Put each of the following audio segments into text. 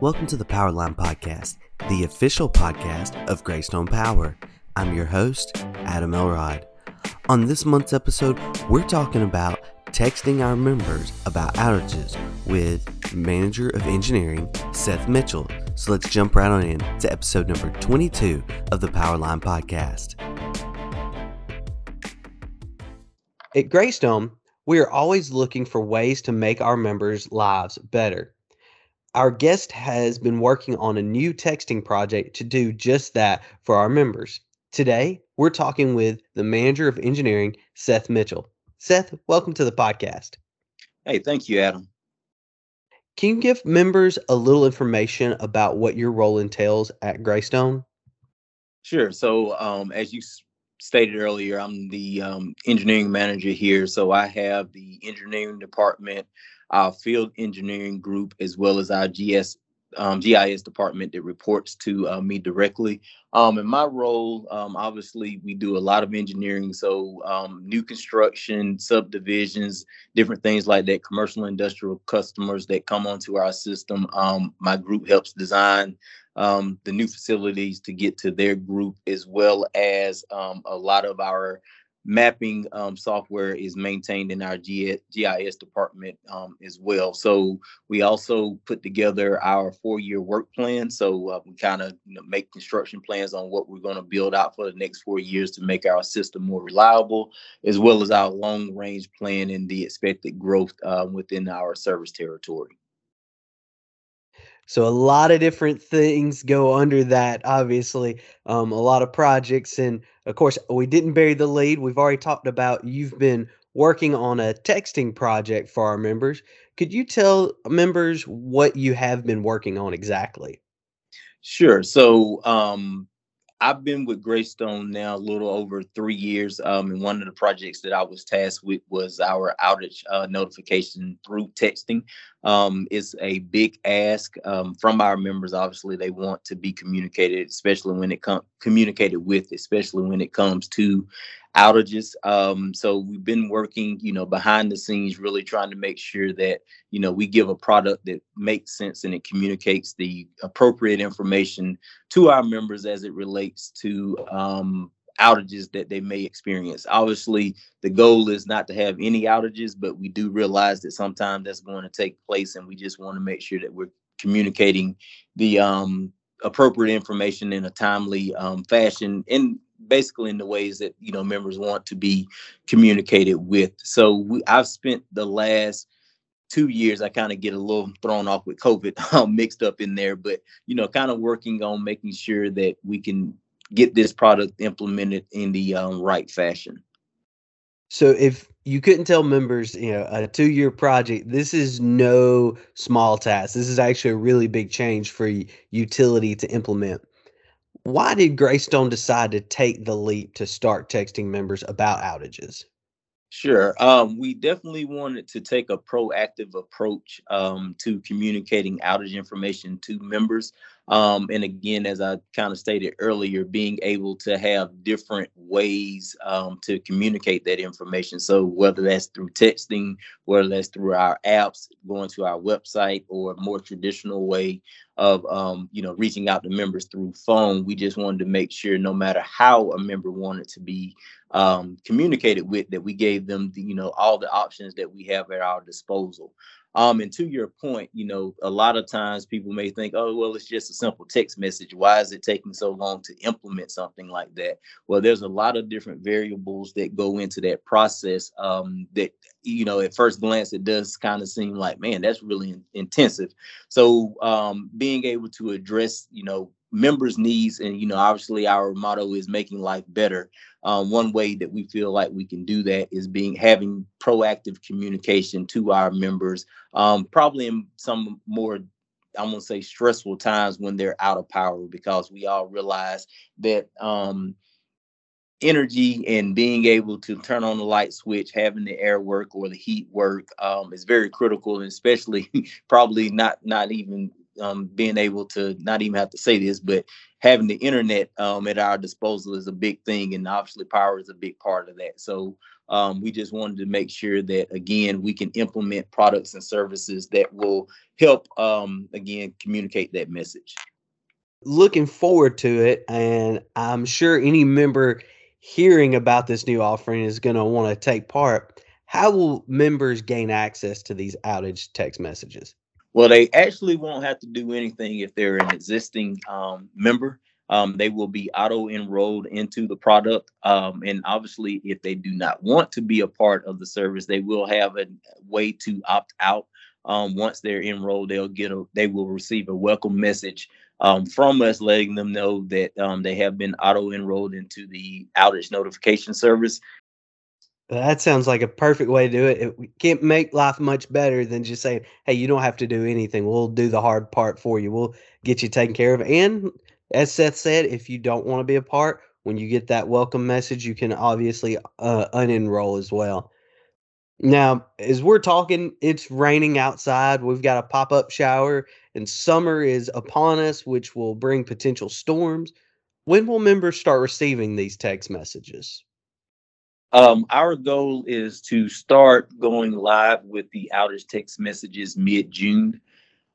Welcome to the Powerline Podcast, the official podcast of Greystone Power. I'm your host, Adam Elrod. On this month's episode, we're talking about texting our members about outages with Manager of Engineering, Seth Mitchell. So let's jump right on in to episode number 22 of the Powerline Podcast. At Greystone, we are always looking for ways to make our members' lives better. Our guest has been working on a new texting project to do just that for our members. Today, we're talking with the manager of engineering, Seth Mitchell. Seth, welcome to the podcast. Hey, thank you, Adam. Can you give members a little information about what your role entails at Greystone? Sure. So, um, as you stated earlier, I'm the um, engineering manager here. So, I have the engineering department our field engineering group, as well as our GS um, GIS department that reports to uh, me directly. Um, in my role, um, obviously, we do a lot of engineering, so um, new construction, subdivisions, different things like that, commercial industrial customers that come onto our system. Um, my group helps design um, the new facilities to get to their group, as well as a lot of our mapping um, software is maintained in our GIS department um, as well. So we also put together our four-year work plan. So uh, we kind of you know, make construction plans on what we're going to build out for the next four years to make our system more reliable, as well as our long-range plan and the expected growth uh, within our service territory. So a lot of different things go under that. Obviously, um, a lot of projects, and of course, we didn't bury the lead. We've already talked about you've been working on a texting project for our members. Could you tell members what you have been working on exactly? Sure. So um, I've been with Greystone now a little over three years. Um, and one of the projects that I was tasked with was our outage uh, notification through texting. Um, it's a big ask um, from our members. Obviously, they want to be communicated, especially when it comes communicated with, especially when it comes to outages. Um, so we've been working, you know, behind the scenes, really trying to make sure that, you know, we give a product that makes sense and it communicates the appropriate information to our members as it relates to um, outages that they may experience. Obviously, the goal is not to have any outages, but we do realize that sometimes that's going to take place, and we just want to make sure that we're communicating the um, appropriate information in a timely um, fashion and basically in the ways that you know members want to be communicated with. So we, I've spent the last two years. I kind of get a little thrown off with COVID mixed up in there, but you know, kind of working on making sure that we can get this product implemented in the um, right fashion. So if you couldn't tell members, you know, a two-year project, this is no small task. This is actually a really big change for utility to implement. Why did Greystone decide to take the leap to start texting members about outages? Sure. Um, we definitely wanted to take a proactive approach um, to communicating outage information to members. Um, and again, as I kind of stated earlier, being able to have different ways um, to communicate that information. So whether that's through texting, whether that's through our apps, going to our website, or a more traditional way of um, you know reaching out to members through phone, we just wanted to make sure no matter how a member wanted to be um, communicated with, that we gave them the, you know all the options that we have at our disposal. Um, and to your point, you know, a lot of times people may think, oh, well, it's just a simple text message. Why is it taking so long to implement something like that? Well, there's a lot of different variables that go into that process. Um, that you know, at first glance, it does kind of seem like, man, that's really in- intensive. So, um, being able to address, you know, members' needs, and you know, obviously, our motto is making life better. Um, one way that we feel like we can do that is being having proactive communication to our members, um, probably in some more I'm gonna say stressful times when they're out of power because we all realize that um, energy and being able to turn on the light switch, having the air work or the heat work um, is very critical, and especially probably not not even um, being able to not even have to say this, but having the internet um, at our disposal is a big thing, and obviously power is a big part of that. So um, we just wanted to make sure that again we can implement products and services that will help um, again communicate that message. Looking forward to it, and I'm sure any member hearing about this new offering is going to want to take part. How will members gain access to these outage text messages? Well, they actually won't have to do anything if they're an existing um, member. Um, they will be auto enrolled into the product. Um, and obviously, if they do not want to be a part of the service, they will have a way to opt out. Um, once they're enrolled, they'll get a they will receive a welcome message um, from us, letting them know that um, they have been auto enrolled into the outage notification service. That sounds like a perfect way to do it. It can't make life much better than just saying, "Hey, you don't have to do anything. We'll do the hard part for you. We'll get you taken care of." And as Seth said, if you don't want to be a part, when you get that welcome message, you can obviously uh, unenroll as well. Now, as we're talking, it's raining outside. We've got a pop up shower, and summer is upon us, which will bring potential storms. When will members start receiving these text messages? Um, our goal is to start going live with the outage text messages mid June.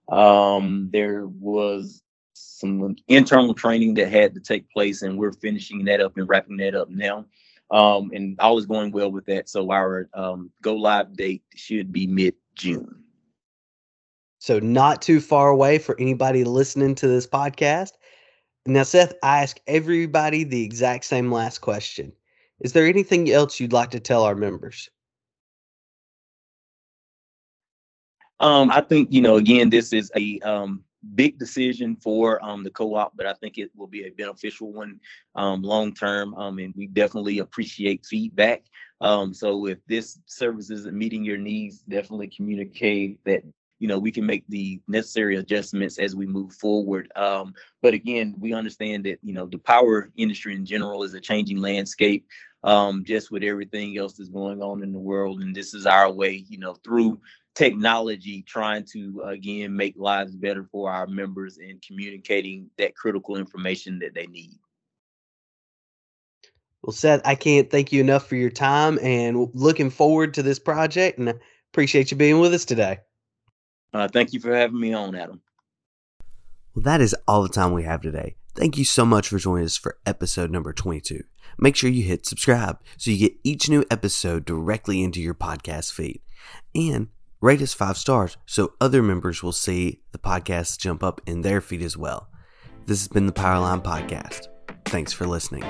Um, there was some internal training that had to take place, and we're finishing that up and wrapping that up now. Um, and all is going well with that. So our um, go live date should be mid June. So not too far away for anybody listening to this podcast. Now, Seth, I ask everybody the exact same last question. Is there anything else you'd like to tell our members? Um, I think you know. Again, this is a um, big decision for um, the co-op, but I think it will be a beneficial one um, long term. Um, and we definitely appreciate feedback. Um, so if this service isn't meeting your needs, definitely communicate that you know we can make the necessary adjustments as we move forward. Um, but again we understand that you know the power industry in general is a changing landscape um, just with everything else that's going on in the world. And this is our way you know through technology trying to again make lives better for our members and communicating that critical information that they need. Well seth i can't thank you enough for your time and looking forward to this project and appreciate you being with us today uh, thank you for having me on, Adam. Well, that is all the time we have today. Thank you so much for joining us for episode number 22. Make sure you hit subscribe so you get each new episode directly into your podcast feed. And rate us five stars so other members will see the podcast jump up in their feed as well. This has been the Powerline Podcast. Thanks for listening.